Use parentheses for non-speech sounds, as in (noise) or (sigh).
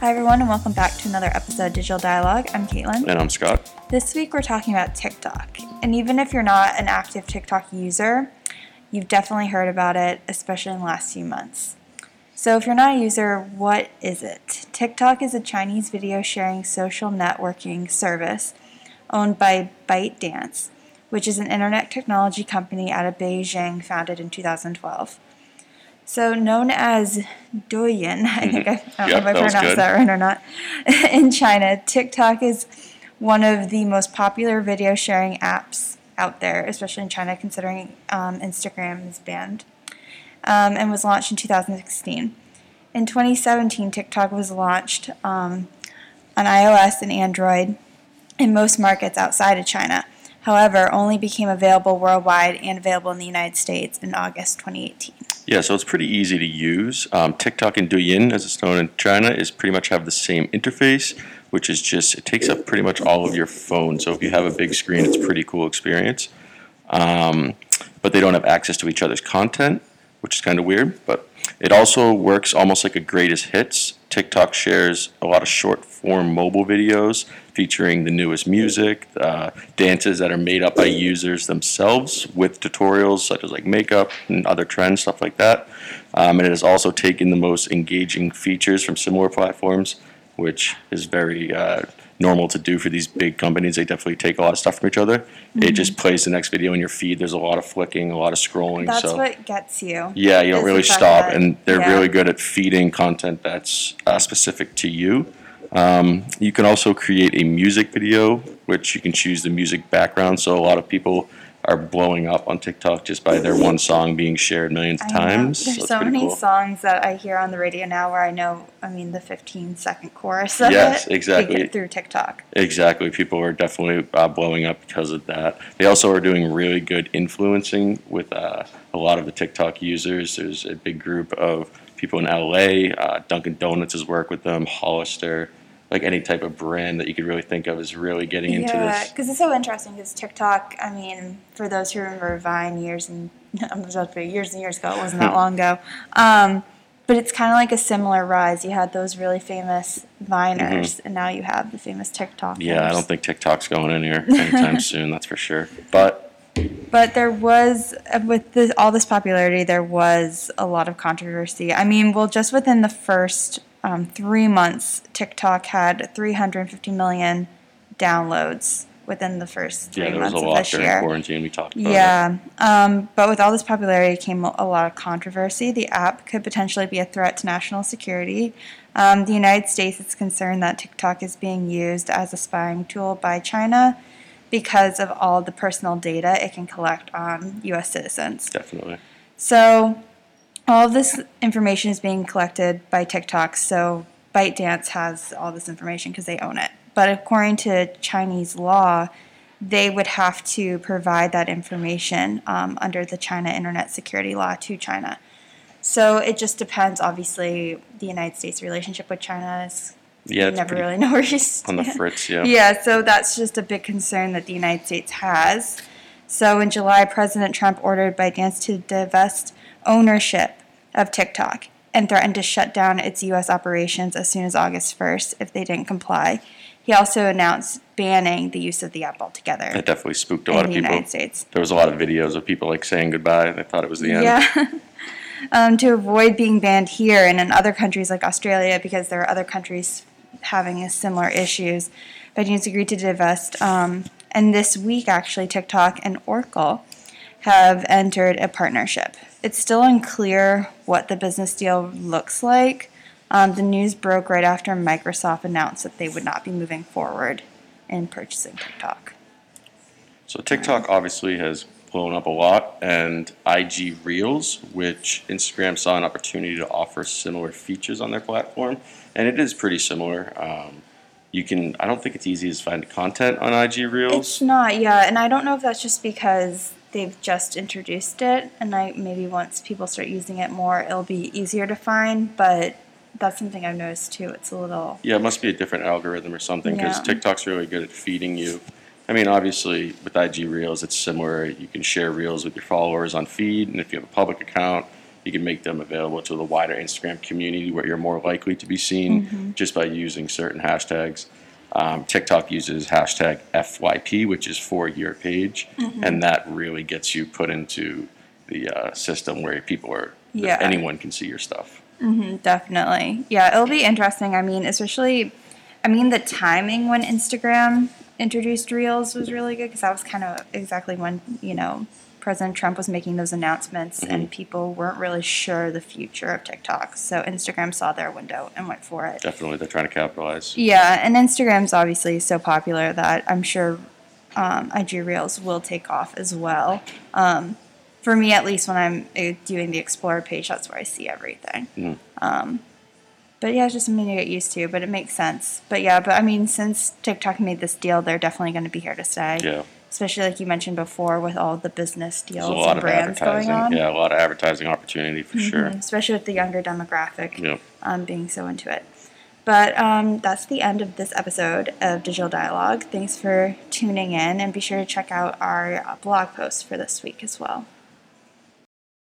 Hi, everyone, and welcome back to another episode of Digital Dialogue. I'm Caitlin. And I'm Scott. This week, we're talking about TikTok. And even if you're not an active TikTok user, you've definitely heard about it, especially in the last few months. So, if you're not a user, what is it? TikTok is a Chinese video sharing social networking service owned by ByteDance, which is an internet technology company out of Beijing founded in 2012. So, known as Douyin, (laughs) I think I, I don't Yep, know if I pronounced that right or not, (laughs) in China, TikTok is one of the most popular video sharing apps out there, especially in China, considering um, Instagram is banned, um, and was launched in 2016. In 2017, TikTok was launched um, on iOS and Android in most markets outside of China. However, only became available worldwide and available in the United States in August 2018. Yeah, so it's pretty easy to use. Um, TikTok and Douyin, as it's known in China, is pretty much have the same interface, which is just it takes up pretty much all of your phone. So if you have a big screen, it's a pretty cool experience. Um, but they don't have access to each other's content, which is kind of weird. But it also works almost like a greatest hits. TikTok shares a lot of short form mobile videos featuring the newest music, uh, dances that are made up by users themselves with tutorials such as like makeup and other trends, stuff like that. Um, and it has also taken the most engaging features from similar platforms, which is very uh, normal to do for these big companies. They definitely take a lot of stuff from each other. It just plays the next video in your feed. There's a lot of flicking, a lot of scrolling. That's so what gets you. yeah, you don't really stop, that- and they're yeah. really good at feeding content that's uh, specific to you. Um, you can also create a music video, which you can choose the music background. So a lot of people are blowing up on TikTok just by their one song being shared millions of times. There's it's so many cool. songs that I hear on the radio now where I know, I mean, the 15 second chorus of Yes, it exactly. through TikTok. Exactly. People are definitely uh, blowing up because of that. They also are doing really good influencing with uh, a lot of the TikTok users. There's a big group of people in LA. Uh, Dunkin' Donuts has worked with them. Hollister, like any type of brand that you could really think of, is really getting into Yeah, this. because it's so interesting. Because TikTok, I mean, for those who remember Vine years and (laughs) I'm about to years and years ago, it wasn't that (laughs) long ago. Um, but it's kind of like a similar rise. You had those really famous Viners, and now you have the famous TikTokers. Mm-hmm. Yeah, I don't think TikTok's going in here anytime (laughs) soon. That's for sure. But But there was, with this, all this popularity, there was a lot of controversy. I mean, well, just within the first um, three months, TikTok had 350 million downloads within the first three yeah, there was months a of lot this during year. quarantine. We talked. Yeah, um, but with all this popularity came a lot of controversy. The app could potentially be a threat to national security. Um, the United States is concerned that TikTok is being used as a spying tool by China because of all the personal data it can collect on U.S. citizens. Definitely. So, all of this information is being collected by TikTok. So, ByteDance has all this information because they own it. But according to Chinese law, they would have to provide that information um, under the China Internet Security Law to China. So it just depends. Obviously, the United States' relationship with China is Yeah, you never really know where you on the fritz. Yeah. Yeah, so that's just a big concern that the United States has. So in July, President Trump ordered ByteDance to divest ownership of TikTok and threatened to shut down its U.S. operations as soon as August 1st if they didn't comply. He also announced banning the use of the app altogether That definitely spooked a lot of people. In the United States. There was a lot of videos of people like saying goodbye. They thought it was the end. Yeah. (laughs) um, to avoid being banned here and in other countries like Australia, because there are other countries having similar issues, ByteDance agreed to divest. Um, and this week, actually, TikTok and Oracle have entered a partnership. It's still unclear what the business deal looks like. Um, the news broke right after Microsoft announced that they would not be moving forward in purchasing TikTok. So TikTok obviously has blown up a lot, and IG Reels, which Instagram saw an opportunity to offer similar features on their platform, and it is pretty similar. Um, you can, I don't think it's easy to find content on IG Reels. It's not, yeah, and I don't know if that's just because they've just introduced it, and I maybe once people start using it more, it'll be easier to find. But that's something I've noticed too. It's a little, Yeah, it must be a different algorithm or something because Yeah. TikTok's really good at feeding you. I mean, obviously, with IG Reels, it's similar. You can share Reels with your followers on feed, and if you have a public account, you can make them available to the wider Instagram community where you're more likely to be seen mm-hmm. just by using certain hashtags. Um, TikTok uses hashtag FYP, which is for your page, and that really gets you put into the uh, system where people are Yeah. anyone can see your stuff. Definitely. Yeah, it'll be interesting. I mean, especially, I mean, the timing when Instagram introduced Reels was really good because that was kind of exactly when, you know, President Trump was making those announcements and people weren't really sure the future of TikTok. So Instagram saw their window and went for it. Definitely, they're trying to capitalize. Yeah, and Instagram's obviously so popular that I'm sure um, IG Reels will take off as well. Um, for me, at least, when I'm uh, doing the Explore page, that's where I see everything. Mhm. Um, but yeah, it's just something to get used to, but it makes sense. But yeah, but I mean, since TikTok made this deal, they're definitely going to be here to stay. Yeah, Especially like you mentioned before, with all the business there's deals a lot and of brands going on. Yeah, a lot of advertising opportunity for sure. Mhm, Especially with the younger demographic Yeah. um, being so into it. But um, that's the end of this episode of Digital Dialogue. Thanks for tuning in, and be sure to check out our blog post for this week as well.